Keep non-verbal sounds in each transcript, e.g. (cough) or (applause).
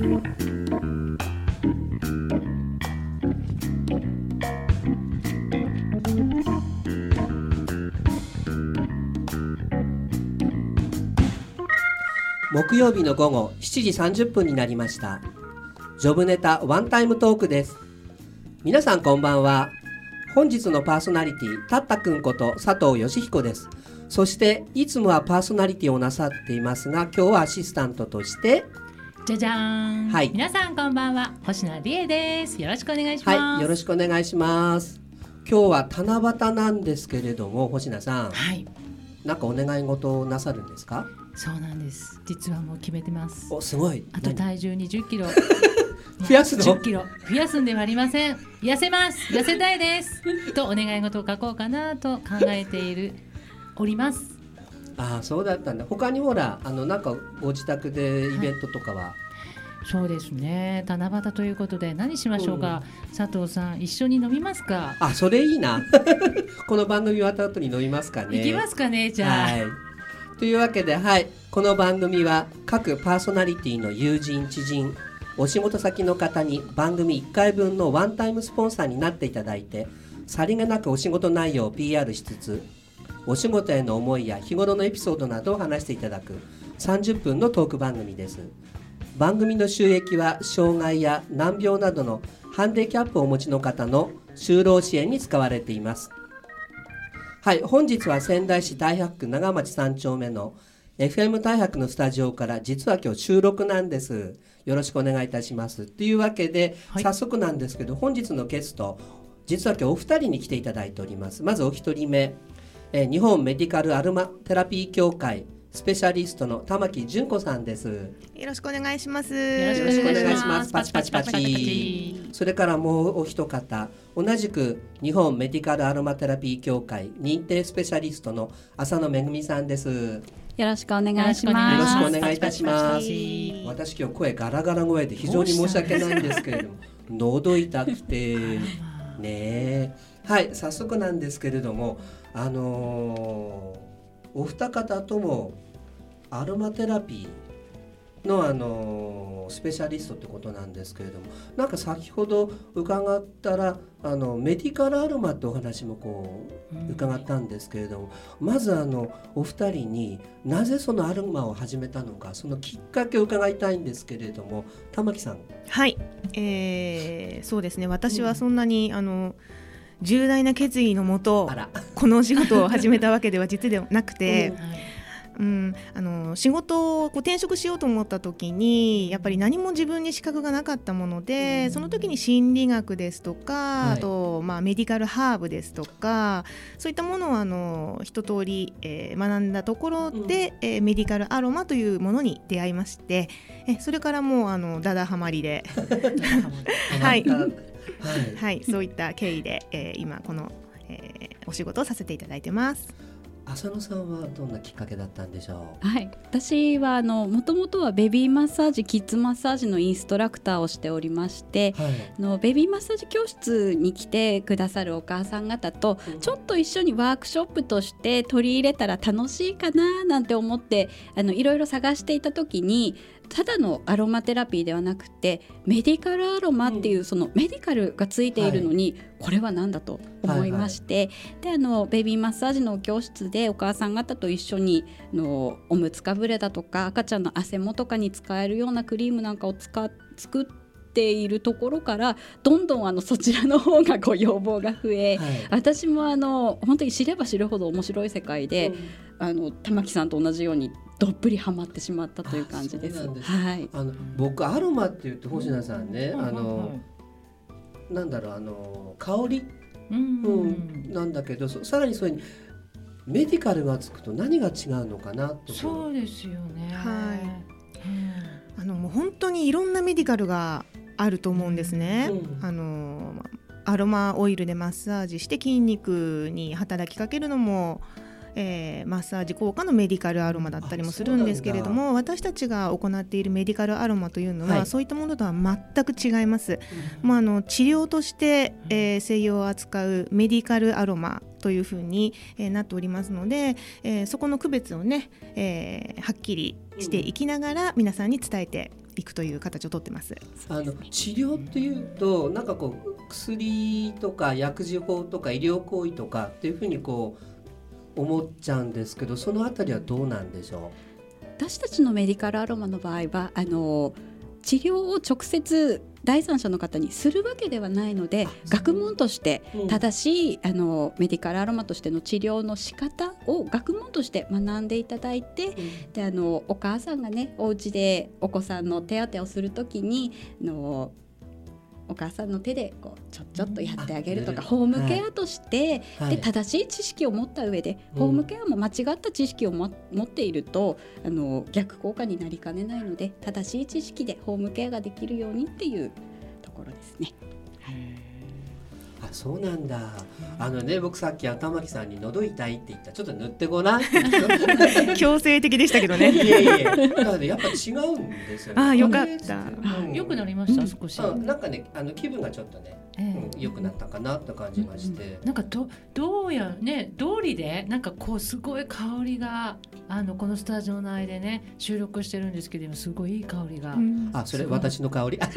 木曜日の午後7時30分になりました。ジョブネタワンタイムトークです。皆さんこんばんは。本日のパーソナリティたったくんこと佐藤義彦です。そしていつもはパーソナリティをなさっていますが今日はアシスタントとしてじゃじゃーん、はい。皆さんこんばんは。星名理恵です。よろしくお願いします。はい。よろしくお願いします。今日は七夕なんですけれども星名さん。はい。なんかお願い事をなさるんですか？そうなんです。実はもう決めてます。おすごい。あと体重20キロ。(laughs) 増やすの？10キロ。増やすんではありません。痩せます。痩せたいです。とお願い事を書こうかなと考えているおりますああそうだったんだ。他にほらあのなんかご自宅でイベントとかは、そうですね。七夕ということで何しましょうか、佐藤さん一緒に飲みますか？あそれいいな。(laughs) この番組終わった後に飲みますかね。行きますかねじゃあ、はい。というわけではい。この番組は各パーソナリティの友人知人お仕事先の方に番組1回分のワンタイムスポンサーになっていただいてさりげなくお仕事内容を PR しつつお仕事への思いや日頃のエピソードなどを話していただく30分のトーク番組です。番組の収益は障害や難病などのハンディキャップをお持ちの方の就労支援に使われています。はい本日は仙台市太白区長町3丁目の FM 太白のスタジオから実は今日収録なんです。よろしくお願いいたします。というわけで、はい。早速なんですけど本日のゲスト実は今日お二人に来ていただいております。まずお一人目、えー日本メディカルアロマテラピー協会スペシャリストの玉木純子さんです。よろしくお願いします。よろしくおお願いします。すパチパチパチ。それからもうお一方同じく日本メディカルアロマテラピー協会認定スペシャリストの浅野めぐみさんです。よよろしくお願いしろます。しくお願いいたします。パチパチ。パチ私今日声ガラガラ声で非常に申し訳ないんですけれども (laughs) 喉痛くて。ねえ。はい早速なんですけれどもあのーお二方ともアロマテラピーの、あのースペシャリストってことなんですけれどもなんか先ほど伺ったらあのメディカルアロマってお話もこう伺ったんですけれども、まずあのお二人になぜそのアロマを始めたのかそのきっかけを伺いたいんですけれども玉木さん。はい、えー、そうですね。私はそんなに、あの重大な決意のもとこのお仕事を始めたわけでは実ではなくて、はいうん、あの仕事をこう転職しようと思った時にやっぱり何も自分に資格がなかったもので、うん。その時に心理学ですとか、はい。あと、まあ、メディカルハーブですとかそういったものをあの一通り、えー学んだところで、えーメディカルアロマというものに出会いましてえそれからもうあのダダハマりで、はい。はい。はい、そういった経緯で、えー今この、えーお仕事をさせていただいてます。浅野さんはどんなきっかけだったんでしょはい、私はあのもともとはベビーマッサージキッズマッサージのインストラクターをしておりましてう。はい。あのベビーマッサージ教室に来てくださるお母さん方とうんちょっと一緒にワークショップとして取り入れたら楽しいかななんて思ってあのいろいろ探していた時にただのアロマテラピーではなくてメディカルアロマっていうそのメディカルがついているのに、これは何だと思いまして、であのベビーマッサージの教室でお母さん方と一緒にあのおむつかぶれだとか赤ちゃんの汗もとかに使えるようなクリームなんかを使っ作っているところからどんどんあのそちらの方がこう要望が増え、はい。私もあの本当に知れば知るほど面白い世界で、あの玉木さんと同じようにどっぷりハマってしまってという感じです。です。はい。あの僕アロマって言って星名さんね、うん。あのなんだろうあの香り、うん。うんなんだけどそさらにそれにメディカルがつくと何が違うのかなと。そうですよね。はい。うん。あのもう本当にいろんなメディカルがあると思うんですね。うんあのアロマオイルでマッサージして筋肉に働きかけるのも、えーマッサージ効果のメディカルアロマだったりもするんですけれども私たちが行っているメディカルアロマというのは、はいそういったものとは全く違います。まあ、あの治療として、えー西洋を扱うメディカルアロマというふうに、えーなっておりますので、えーそこの区別をね、えーはっきりしていきながら皆さんに伝えていくという形をとってます。あの治療っていうとなんかこう薬とか薬事法とか医療行為とかっていうふうにこう思っちゃうんですけどそのあたりはどうなんでしょ私たちのメディカルアロマの場合はあの治療を直接第三者の方にするわけではないので学問としてう、うん正しいあのメディカルアロマとしての治療の仕方を学問として学んでいただいてであのお母さんがねお家でお子さんの手当てをするときにあのお母さんの手でこうちょちょっとやってあげるとかあホームケアとして、はい。で正しい知識を持った上で、うん。ホームケアも間違った知識をも持っているとあの逆効果になりかねないので正しい知識でホームケアができるようにっていうところですね。あそうなんだ。あのね僕さっき頭木さんに喉痛いって言った。らちょっと塗ってごらん。(laughs) 強制的でしたけどね。いやいやだからねやっぱ違うんですよね。あーよかった。うん。良くなりました、少し、うんなんかねあの気分がちょっとね、ええ。うん、良くなったかなと感じまして、なんかどどうやね通りでなんかこうすごい香りがあのこのスタジオ内でね収録してるんですけど今すごいいい香りが。うん。あそれ私の香り？(laughs)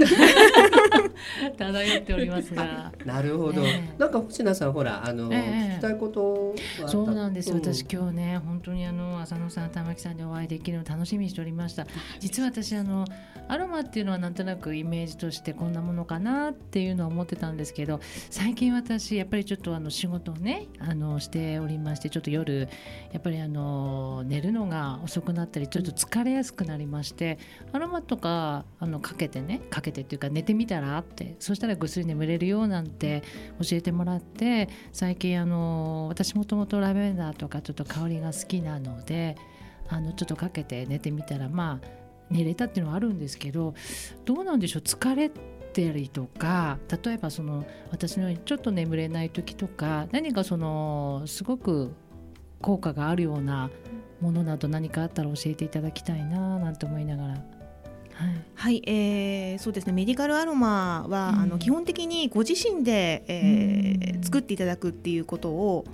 漂っておりますが。なるほど、ええなんか星名さんほらあの、ええ聞きたいことそうなんです。私今日ね本当にあの浅野さん玉木さんでお会いできるの楽しみにしておりました。実は私あのアロマっていうのはなんとなくイメージとしてこんなものかなっていうのは思ってたんですけど最近私やっぱりちょっとあの仕事をねあのしておりましてちょっと夜やっぱりあの寝るのが遅くなったりちょっと疲れやすくなりましてアロマとかあのかけてねかけてっていうか寝てみたらってそしたらぐっすり眠れるよなんて教えてもらって最近あの私もともとラベンダーとかちょっと香りが好きなのであのちょっとかけて寝てみたらまあ寝れたっていうのはあるんですけどどうなんでしょう？疲れたりとか例えばその私のようにちょっと眠れない時とか何かそのすごく効果があるようなものなど何かあったら教えていただきたいななんて思いながら。はい。はい、えー、そうですね。メディカルアロマは、うん。あの基本的にご自身で、えーうん。作っていただくっていうことを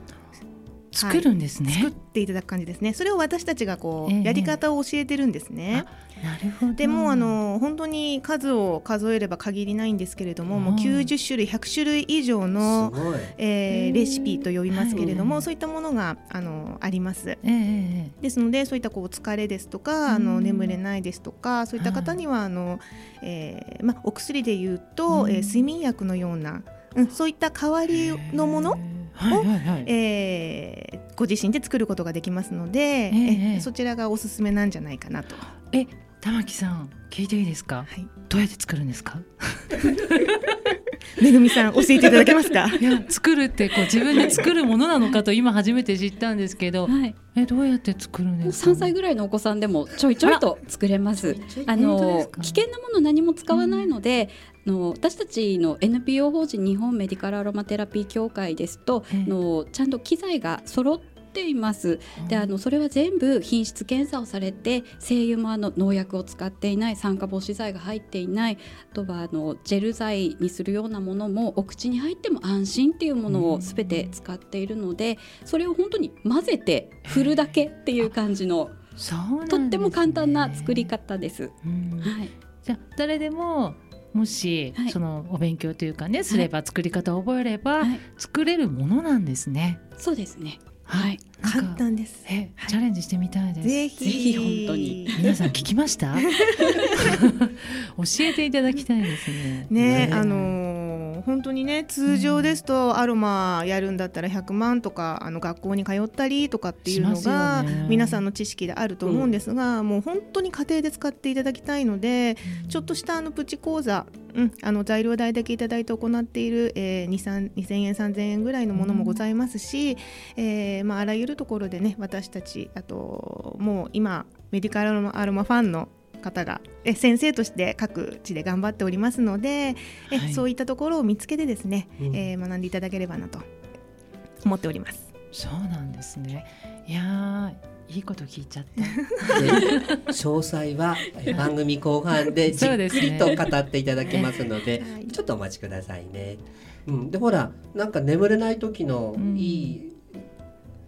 作るんですね。作っていただく感じですね。それを私たちがこう、ええ。やり方を教えてるんですね。なるほど。でもあの本当に数を数えれば限りないんですけれども、もううん90種類100種類以上すの、えへーーレシピと呼びますけれども、はい。そういったものがあのあります。ええええですのでそういったこう疲れですとか、あうん。の眠れないですとかそういった方には、あのえーまあ、お薬で言うと、うん。えー睡眠薬のような、うん、そういった代わりのもの、へえはいはいはい。えーご自身で作ることができますので、ええそちらがおすすめなんじゃないかなと。え玉木さん聞いていいですか？はい、どうやって作るんですか？(laughs) めぐみさん教えていただけますか？いや作るってこう自分で作るものなのかと今初めて知ったんですけどはい、えどうやって作るんですか？3歳ぐらいのお子さんでもちょいちょいと作れます。あの危険なもの何も使わないので、あの私たちの NPO 法人日本メディカルアロマテラピー協会ですと、ええ。あのちゃんと機材が揃っています。であのそれは全部品質検査をされて精油もあの農薬を使っていない酸化防止剤が入っていないあとはあのジェル剤にするようなものもお口に入っても安心っていうものを全て使っているのでそれを本当に混ぜて振るだけっていう感じのね。とっても簡単な作り方です。うん。はい。じゃあ誰でももし、はい。そのお勉強というかねすれば作り方を覚えれば、はい。作れるものなんですね。そうですね。はい。簡単です。え、はいチャレンジしてみたいです。ぜひぜひ本当に皆さん聞きました？(laughs) 教えていただきたいですね。ねねあのー本当にね通常ですとアロマやるんだったら100万とかあの学校に通ったりとかっていうのがね皆さんの知識であると思うんですが、もう本当に家庭で使っていただきたいのでちょっとしたあのプチ講座、うん、あの材料代だけいただいて行っている、えー、2 3 2000円3000円ぐらいのものもございますし、えーまあ、あらゆるところでね私たちあともう今メディカルアロマアロマファンの方がえ先生として各地で頑張っておりますので、えはいそういったところを見つけてですね、うんえー学んでいただければなと思っております。そうなんですね。いやーいいこと聞いちゃった。で詳細はえ番組後半で (laughs) じっくりと語っていただきますのではい。ちょっとお待ちくださいね。うん、でほらなんか眠れない時のうんいい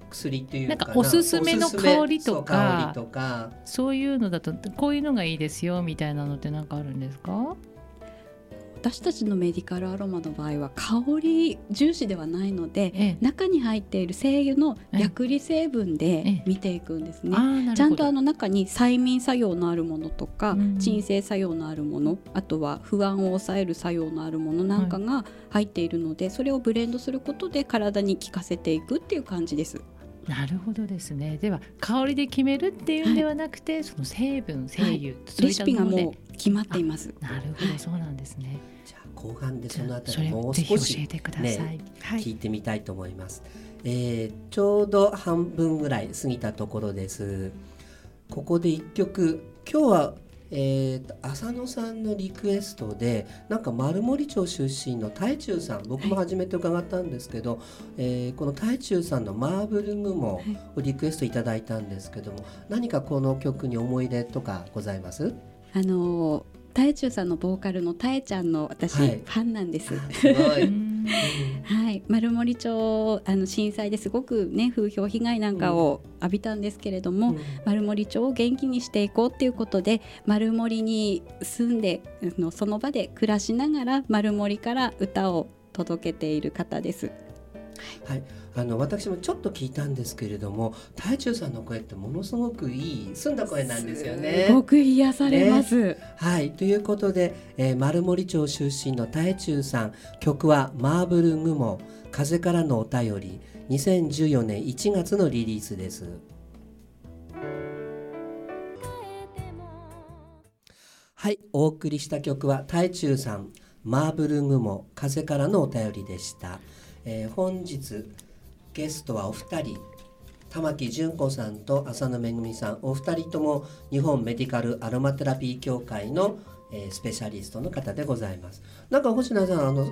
薬っていうな。ん。かおすすめの香りとかおすすめそう香りとか。そういうのだとこういうのがいいですよみたいなのって何かあるんですか？私たちのメディカルアロマの場合は香り重視ではないのでええ。中に入っている精油の薬理成分えでえ見ていくんですね。あ。ーなるほど。ちゃんとあの中に催眠作用のあるものとかうん。鎮静作用のあるものあとは不安を抑える作用のあるものなんかが入っているのでそれをブレンドすることで体に効かせていくっていう感じです。なるほどですね。では香りで決めるっていうんではなくて、その成分成油、そういレシピがもう決まっています。なるほどそうなんですね後半でそのあたりもう少しえてください、ねはい。聞いてみたいと思います、えーちょうど半分ぐらい過ぎたところです。ここで一曲。今日はえーと浅野さんのリクエストでなんか丸森町出身の太中さん。僕も初めて伺ったんですけど、えーこの太中さんの「マーブルムモ」をリクエストいただいたんですけども何かこの曲に思い出とかございます？あのタエチュウさんのボーカルのタエちゃんの私、はい。ファンなんです。す (laughs) はい、丸森町あの震災ですごくね風評被害なんかを浴びたんですけれども、うん。丸森町を元気にしていこうっていうことで丸森に住んであのその場で暮らしながら丸森から歌を届けている方です。はい、あの私もちょっと聞いたんですけれども太中さんの声ってものすごくいい澄んだ声なんですよねす。ごく癒されます。はいということで、えー丸森町出身の太中さん曲は「マーブルグモ風からのお便り」2014年1月のリリースです。はいお送りした曲は太中さん「マーブルグモ風からのお便り」でした。えー本日ゲストはお二人玉木純子さんと浅野めぐみさんお二人とも日本メディカルアロマテラピー協会の、えースペシャリストの方でございます。なんか星名さんあの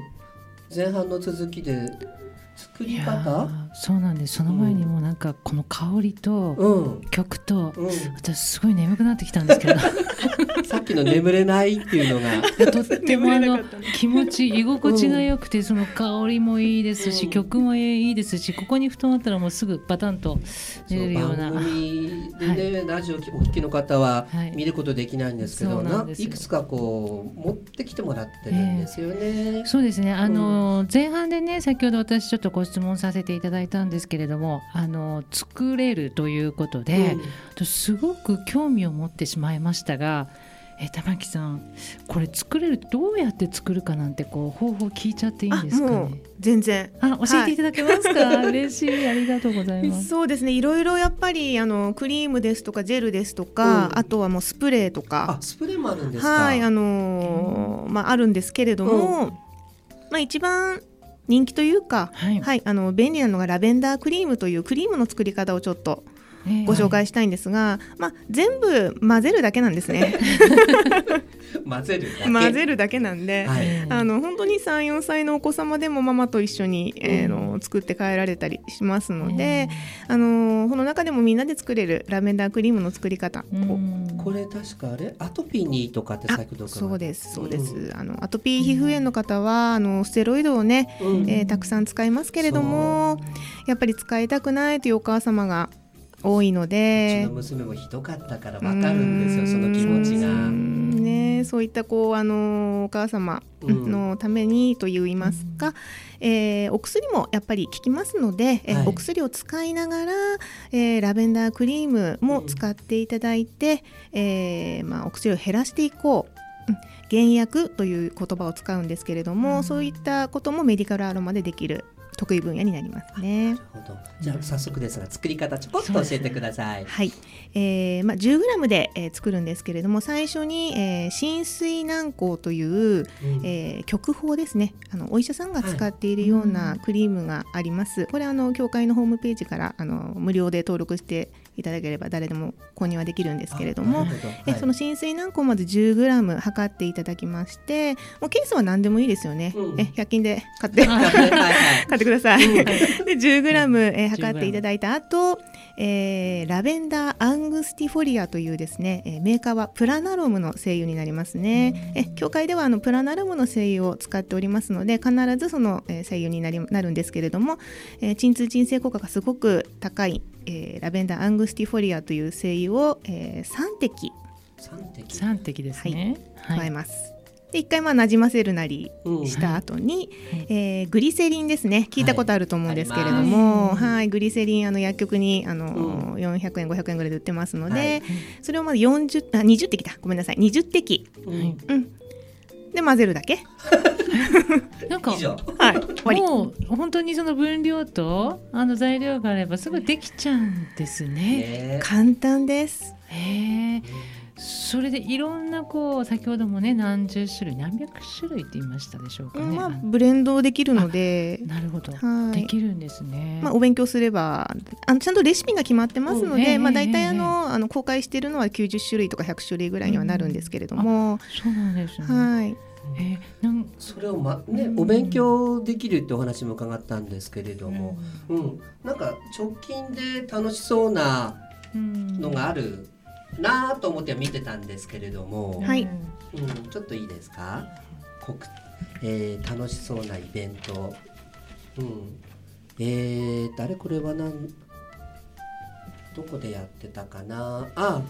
前半の続きで作り方？ーそうなんです。その前にもなんかこの香りとうん、曲とうん、私すごい眠くなってきたんですけど。(laughs) さっきの眠れないっていうのが。とってもあの気持ち居心地が良くてその香りもいいですし、うん。曲もいいですしここに布団あったらもうすぐバタンと寝れるような。番組でね、ラジオお聞きの方ははい。見ることできないんですけど、そうなんですよ。いくつかこう持ってきてもらってるんですよね。そうですね。あの、前半でね先ほど私ちょっとご質問させていただいたんですけれどもあの作れるということで、うん。私すごく興味を持ってしまいましたがえ玉木さんこれ作れるどうやって作るかなんてこう方法聞いちゃっていいんですかもうね全然。あ教えていただけますか、(laughs) 嬉しいありがとうございます。そうですね。いろいろやっぱりあのクリームですとかジェルですとか、うん。あとはもうスプレーとか。あスプレーもあるんですか？はいあのーまああるんですけれども、まあ一番人気というかはい、はいあの便利なのがラベンダークリームというクリームの作り方をちょっとええご紹介したいんですが、まあ全部混ぜるだけなんですね。(laughs) 混ぜるだけ？混ぜるだけなんで、はい。ええあの本当に34歳のお子様でもママと一緒に、えーの作って帰られたりしますので、あのこの中でもみんなで作れるラベンダークリームの作り方、ええうん。これ確かあれ？アトピーにとかって先ほどそうですそうです、あのアトピー皮膚炎の方はあのステロイドをね、うん。えーたくさん使いますけれどもやっぱり使いたくないというお母様が多いのうちでの娘もひどかったからわかるんですよその気持ちが。んね、そういったこうあのお母様うん。のためにといいますか、えーお薬もやっぱり効きますので、えーはい。お薬を使いながら、えーラベンダークリームも使っていただいて、えーまあ、お薬を減らしていこう。うん。減薬という言葉を使うんですけれども、うん。そういったこともメディカルアロマでできる得意分野になりますね。なるほど。じゃあ早速ですが作り方ちょこっと教えてください。はい、えーまあ、10g で、えー作るんですけれども最初に、えー浸水軟膏という、うん。えー極法ですね。あのお医者さんが使っているようなクリームがあります、これあの協会のホームページからあの無料で登録していただければ誰でも購入はできるんですけれどもはい。えその浸水軟膏をまず 10g 測っていただきましてもうケースは何でもいいですよね、うん。え100均で買って (laughs) 買ってくください。で 10g、えー、測っていただいた後、えー、ラベンダーアングスティフォリアというですね、えー、メーカーはプラナロムの精油になりますね。え協会ではあのプラナロムの精油を使っておりますので必ずその、えー、精油になりなるんですけれども、えー、鎮痛鎮静効果がすごく高い、えー、ラベンダーアングスティフォリアという精油を、えー、3滴。3滴。3滴ですね、はい、加えます。で一回まあなじませるなりした後に、うん、えー、グリセリンですね。聞いたことあると思うんですけれども、はい、はい。グリセリンあの薬局にあの、うん、400円500円ぐらいで売ってますので、はい、それをまず40あ20滴だ。ごめんなさい。20滴、うん、うん、で混ぜるだけ (laughs) なんか、はい、もう本当にその分量とあの材料があればすぐできちゃうんですね。簡単です。へえ。それでいろんなこう先ほどもね何十種類何百種類って言いましたでしょうかね。まあ、ブレンドできるのでなるほど、はい、できるんですね。まあ、お勉強すればあのちゃんとレシピが決まってますので、まあ、大体あのあの公開しているのは90種類とか100種類ぐらいにはなるんですけれども、うん、そうなんですね。はいえー、なんそれを、まね、お勉強できるってお話も伺ったんですけれども、うん、うん、なんか直近で楽しそうなのがあるなと思って見てたんですけれども、はい、うん、ちょっといいですか？こく、えー、楽しそうなイベント、うん、えー、誰これはなんどこでやってたかな？あ、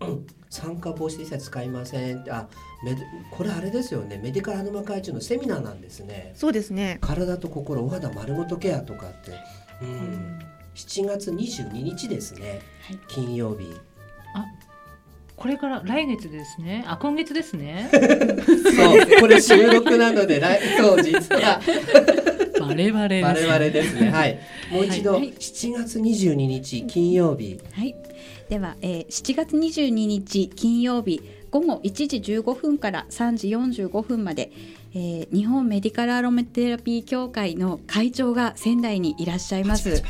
うん、参加防止で使いませんあメこれあれですよね。メディカルアノマ会長のセミナーなんですね。そうですね。体と心お肌丸ごとケアとかって、うん、うん7月22日ですね、はい、金曜日。あこれから来月ですね。あ今月ですね。(laughs) そう。これ収録なので来そう実は。バレバレバレバレですね。はい。もう一度、はい、7月22日金曜日。はいでは、えー、7月22日金曜日午後1時15分から3時45分までえー、日本メディカルアロマテラピー協会の会長が仙台にいらっしゃいます。メデ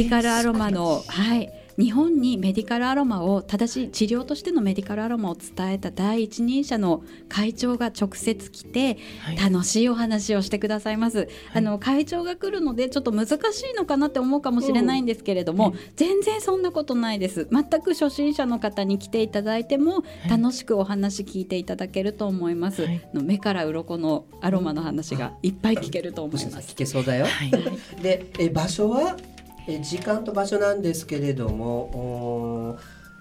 ィカルアロマの、はい日本にメディカルアロマを正しい治療としてのメディカルアロマを伝えた第一人者の会長が直接来て、楽しいお話をしてくださいます、はい、あの会長が来るのでちょっと難しいのかなって思うかもしれないんですけれども、うん、全然そんなことないです。全く初心者の方に来ていただいても楽しくお話聞いていただけると思います、はい、の目から鱗のアロマの話がいっぱい聞けると思います、聞けそうだよ、はい、でえ場所は？え時間と場所なんですけれども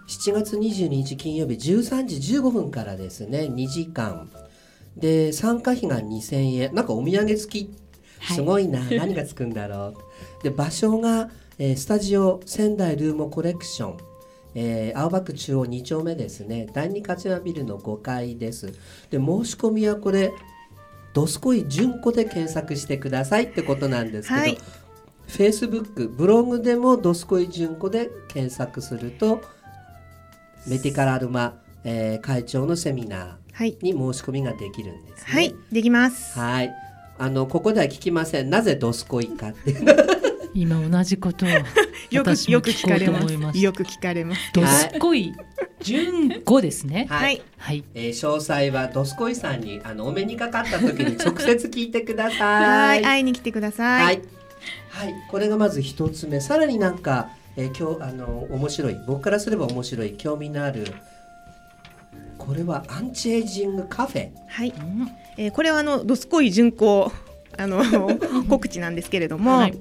7月22日金曜日13時15分からですね2時間。で参加費が2000円。なんかお土産付き。すごいな、はい、何がつくんだろう。で場所が、えー、スタジオ仙台ルーモコレクション。えー、青葉区中央2丁目ですね。第二勝山ビルの5階です。で申し込みはこれ「どすこい純子」で検索してくださいってことなんですけど、はい、フェイスブックブログでも「どすこい純子」で検索するとメディカルアルマ、えー、会長のセミナーに申し込みができるんです、ね、はいできます。はい。あのここでは聞きません。なぜどすこいかって。(laughs) 今同じことを (laughs) よくよく聞かれます。よく聞かれます。どすこい。純子ですね。はい、はい。えー、詳細はどすこいさんにあのお目にかかった時に直接聞いてください。(laughs) はい会いに来てください、はいはい、これがまず一つ目。さらになんか、えー、今日あの面白い。僕からすれば面白い、興味のある。これはアンチエイジングカフェ。はい。うん、えー、これはあのどすこい巡行あの (laughs) 告知なんですけれども、はい、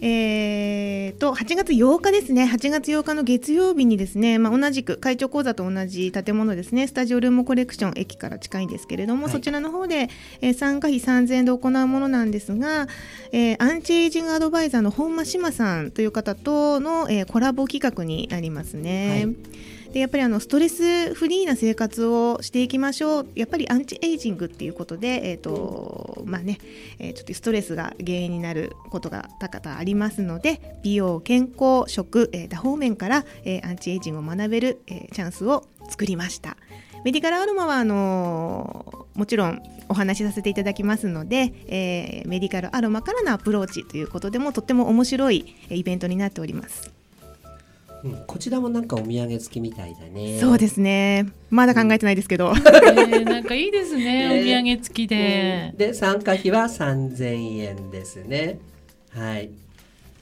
えーと、8月8日ですね、8月8日の月曜日にですね、まあ、同じく会長講座と同じ建物ですね、スタジオルームコレクション駅から近いんですけれども、はい、そちらの方で、えー、参加費3000円で行うものなんですが、えー、アンチエイジングアドバイザーの本間志麻さんという方との、えー、コラボ企画になりますね。はいでやっぱりあのストレスフリーな生活をしていきましょうやっぱりアンチエイジングっていうことで、えーとまあねえー、ちょっとストレスが原因になることが多々ありますので美容健康食、えー、多方面から、えー、アンチエイジングを学べる、え、チャンスを作りました。メディカルアロマはあのー、もちろんお話しさせていただきますので、えー、メディカルアロマからのアプローチということでもとっても面白いイベントになっております。うん、こちらもなんかお土産付きみたいだね。そうですねまだ考えてないですけど、えーなんかいいですねね (laughs) お土産付きでうん。で参加費は3000円ですね。はい。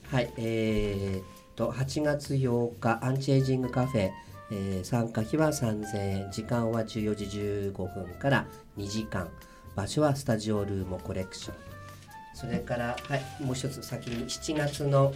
はい。えー、っと8月8日アンチエイジングカフェ、えー参加費は3000円。時間は14時15分から2時間。場所はスタジオルームコレクション。それからはいもう一つ先に7月の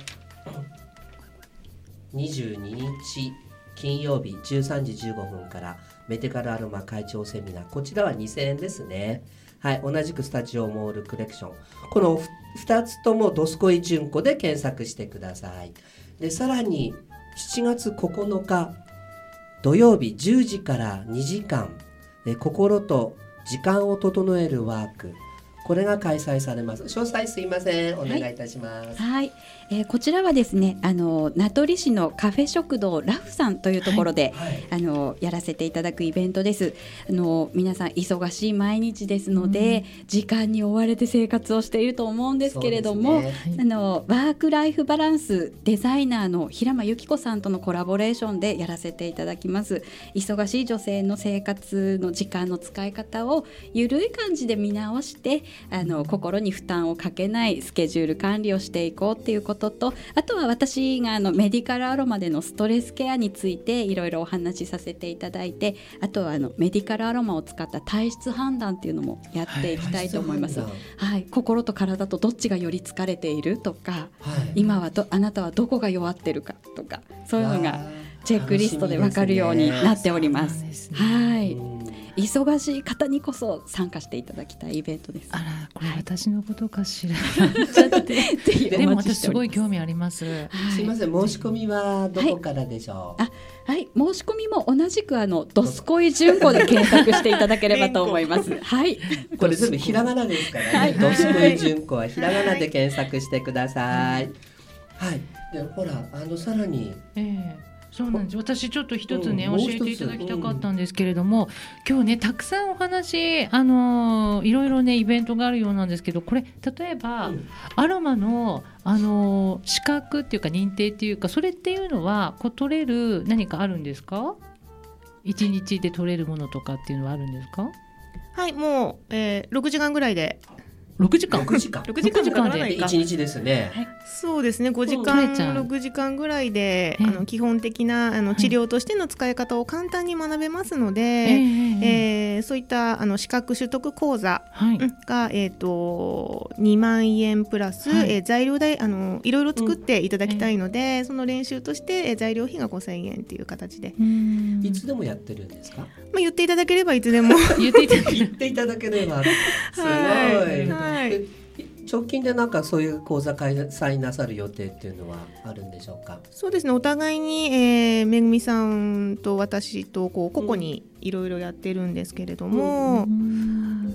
22日金曜日13時15分からメディカルアロマ会長セミナー。こちらは2000円ですね。はい同じくスタジオモールコレクション。この2つともドスコイ純子で検索してください。でさらに7月9日土曜日10時から2時間え心と時間を整えるワーク。これが開催されます。詳細すいません。お願いいたします、はい、えーこちらはですねあの名取市のカフェ食堂ラフさんというところで、はいあのやらせていただくイベントです。あの皆さん忙しい毎日ですので、時間に追われて生活をしていると思うんですけれども、そうですねあのワークライフバランスデザイナーの平間由紀子さんとのコラボレーションでやらせていただきます。忙しい女性の生活の時間の使い方をゆるい感じで見直して、あの心に負担をかけないスケジュール管理をしていこうっていうことと、あとは私があのメディカルアロマでのストレスケアについていろいろお話しさせていただいて、あとはあのメディカルアロマを使った体質判断っていうのもやっていきたいと思います。ははい。い、心と体とどっちがより疲れているとか、はい。今はどあなたはどこが弱ってるかとかそういうのがチェックリストでわかるようになっております。すねはい、うん忙しい方にこそ参加していただきたいイベントです。あらこれ私のことかしら。(laughs) ぜひでも私すごい。興味あります。はいすいません申し込みはどこからでしょう、あはい、申し込みも同じくあのドスコイ純子で検索していただければと思います。(laughs) はい、これ全部ひらがなですからね。はいドスコイ純子はひらがなで検索してください。はい。でほらあのさらにええそうなんです。私ちょっと一つね、うん。教えていただきたかったんですけれども、今日ねたくさんお話あのーいろいろねイベントがあるようなんですけどこれ例えば、うん。アロマのあのー資格っていうか認定っていうかそれっていうのはこう取れる何かあるんですか？一日で取れるものとかっていうのはあるんですか？はいもう、えー、6時間ぐらいで6時間。6時間。6時間。時間でかからないか一日ですね。そうですね5時取間れちゃう。6時間ぐらいで、ええ。あの基本的なあの治療としての使い方を簡単に学べますので、えええーそういったあの資格取得講座はい、うんが、えー、と2万円プラス、はい。えー材料代あのいろいろ作っていただきたいので、その練習として、えー材料費が5000円っていう形で、うん。いつでもやってるんですか？まあ、言っていただければいつでも。(laughs) 言っていただける (laughs) 言っていただければ。すごい。(laughs) はいはい。え直近でなんかそういう講座開催なさる予定っていうのはあるんでしょうか？そうですね。お互いに、えーめぐみさんと私とこう個々にいろいろやってるんですけれども、うん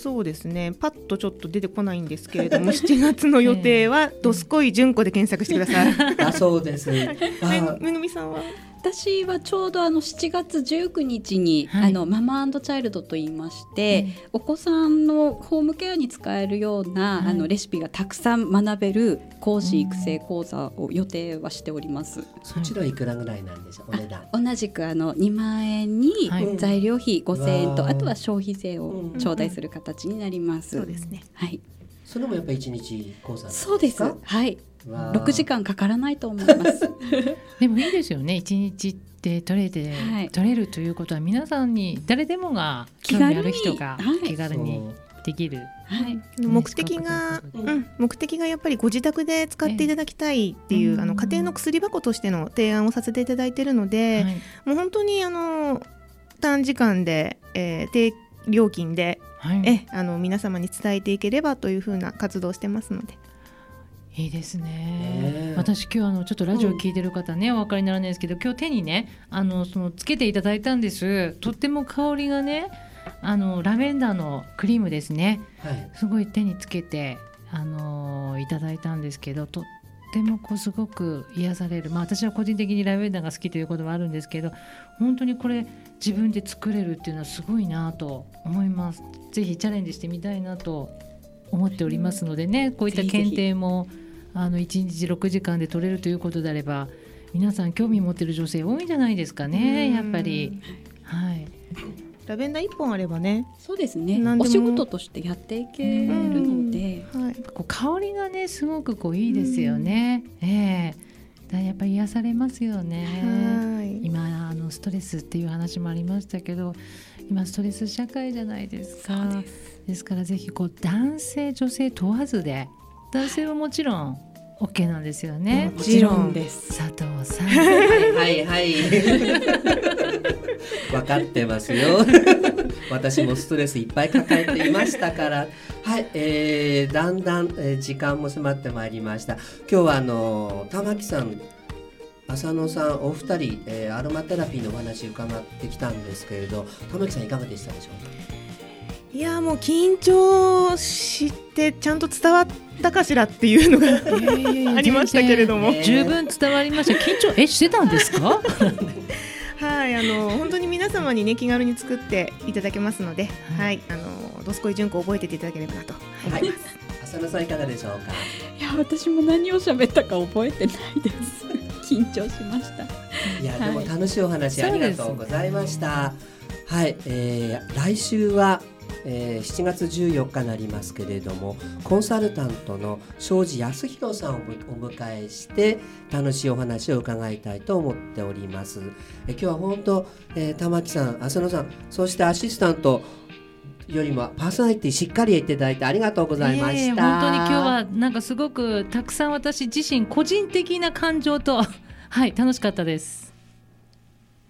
そうですね。パッとちょっと出てこないんですけれども (laughs) 7月の予定は「どすこい純子」で検索してください。(laughs) だそうです。めぐみさんは？私はちょうどあの7月19日に、はいあのママチャイルドと言いまして、お子さんのホームケアに使えるような、はいあのレシピがたくさん学べる講師育成講座を予定はしております。そちらはいくらぐらいなんでしょう？お値段。同じくあの2万円にはい材料費5000円と、うわーあとは消費税を頂戴する形になります。そうですねはい、それもやっぱり一日講座なんですか？そうです。はい、6時間かからないと思います。(laughs) でもいいですよね。一日で取れて、はい。取れるということは皆さんに誰でもが興味あ気軽にる人がはい。気軽にそう。できる、はい、目的が、ううん。ん、目的がやっぱりご自宅で使っていただきたいっていう、うん。あの家庭の薬箱としての提案をさせていただいているので、はい。もう本当にあの短時間で、えー低料金で、はい、えあの皆様に伝えていければというふうな活動をしてますので。いいですね。私今日あのちょっとラジオ聞いてる方ね、お分かりにならないですけど今日手にねあのそのつけていただいたんです。とっても香りがねあのラベンダーのクリームですね。はい。すごい手につけてあのいただいたんですけどとってもこうすごく癒される。まあ私は個人的にラベンダーが好きということはあるんですけど本当にこれ自分で作れるっていうのはすごいなと思います。ぜひチャレンジしてみたいなと思っておりますのでねこうい。ったぜひ。ぜひ検定もあの1日6時間で取れるということであれば皆さん興味持ってる女性多いんじゃないですかねやっぱり。はい。ラベンダー一本あればね、そうですね。お仕事としてやっていけるので、はい、こう香りがねすごくこういいですよね。ええ。だやっぱり癒されますよね。はい。今あのストレスっていう話もありましたけど今ストレス社会じゃないですか。ですからぜひこう男性女性問わずで男性はもちろん OK なんですよね。もちろんです。佐藤さん。はいはい。はい分かってますよ。私もストレスいっぱい抱えていましたから。はい、えー、だんだん、えー時間も迫ってまいりました。今日はあの玉木さん浅野さんお二人、えーアロマテラピーのお話伺ってきたんですけれど玉木さんいかがでしたでしょう？かいやもう緊張してちゃんと伝わったかしらっていうのが (laughs) ありましたけれども、ね十分伝わりました。緊張えしてたんですか？(laughs) はいあの本当に皆様にね気軽に作っていただけますので、ははい、あのどすこい順子を覚えてていただければなと。はい。浅野さんいかがでしょうか？いや私も何を喋ったか覚えてないです。(laughs) 緊張しました。いや、はい。でも楽しいお話ありがとうございました。はい、えー来週は、えー7月14日になりますけれどもコンサルタントの庄司康弘さんをお迎えして楽しいお話を伺いたいと思っております。え今日は本当、えー玉木さん浅野さんそしてアシスタントよりもパーソナリティしっかりいただいてありがとうございまええした。本当に今日はなんかすごくたくさん私自身個人的な感情とはい楽しかったです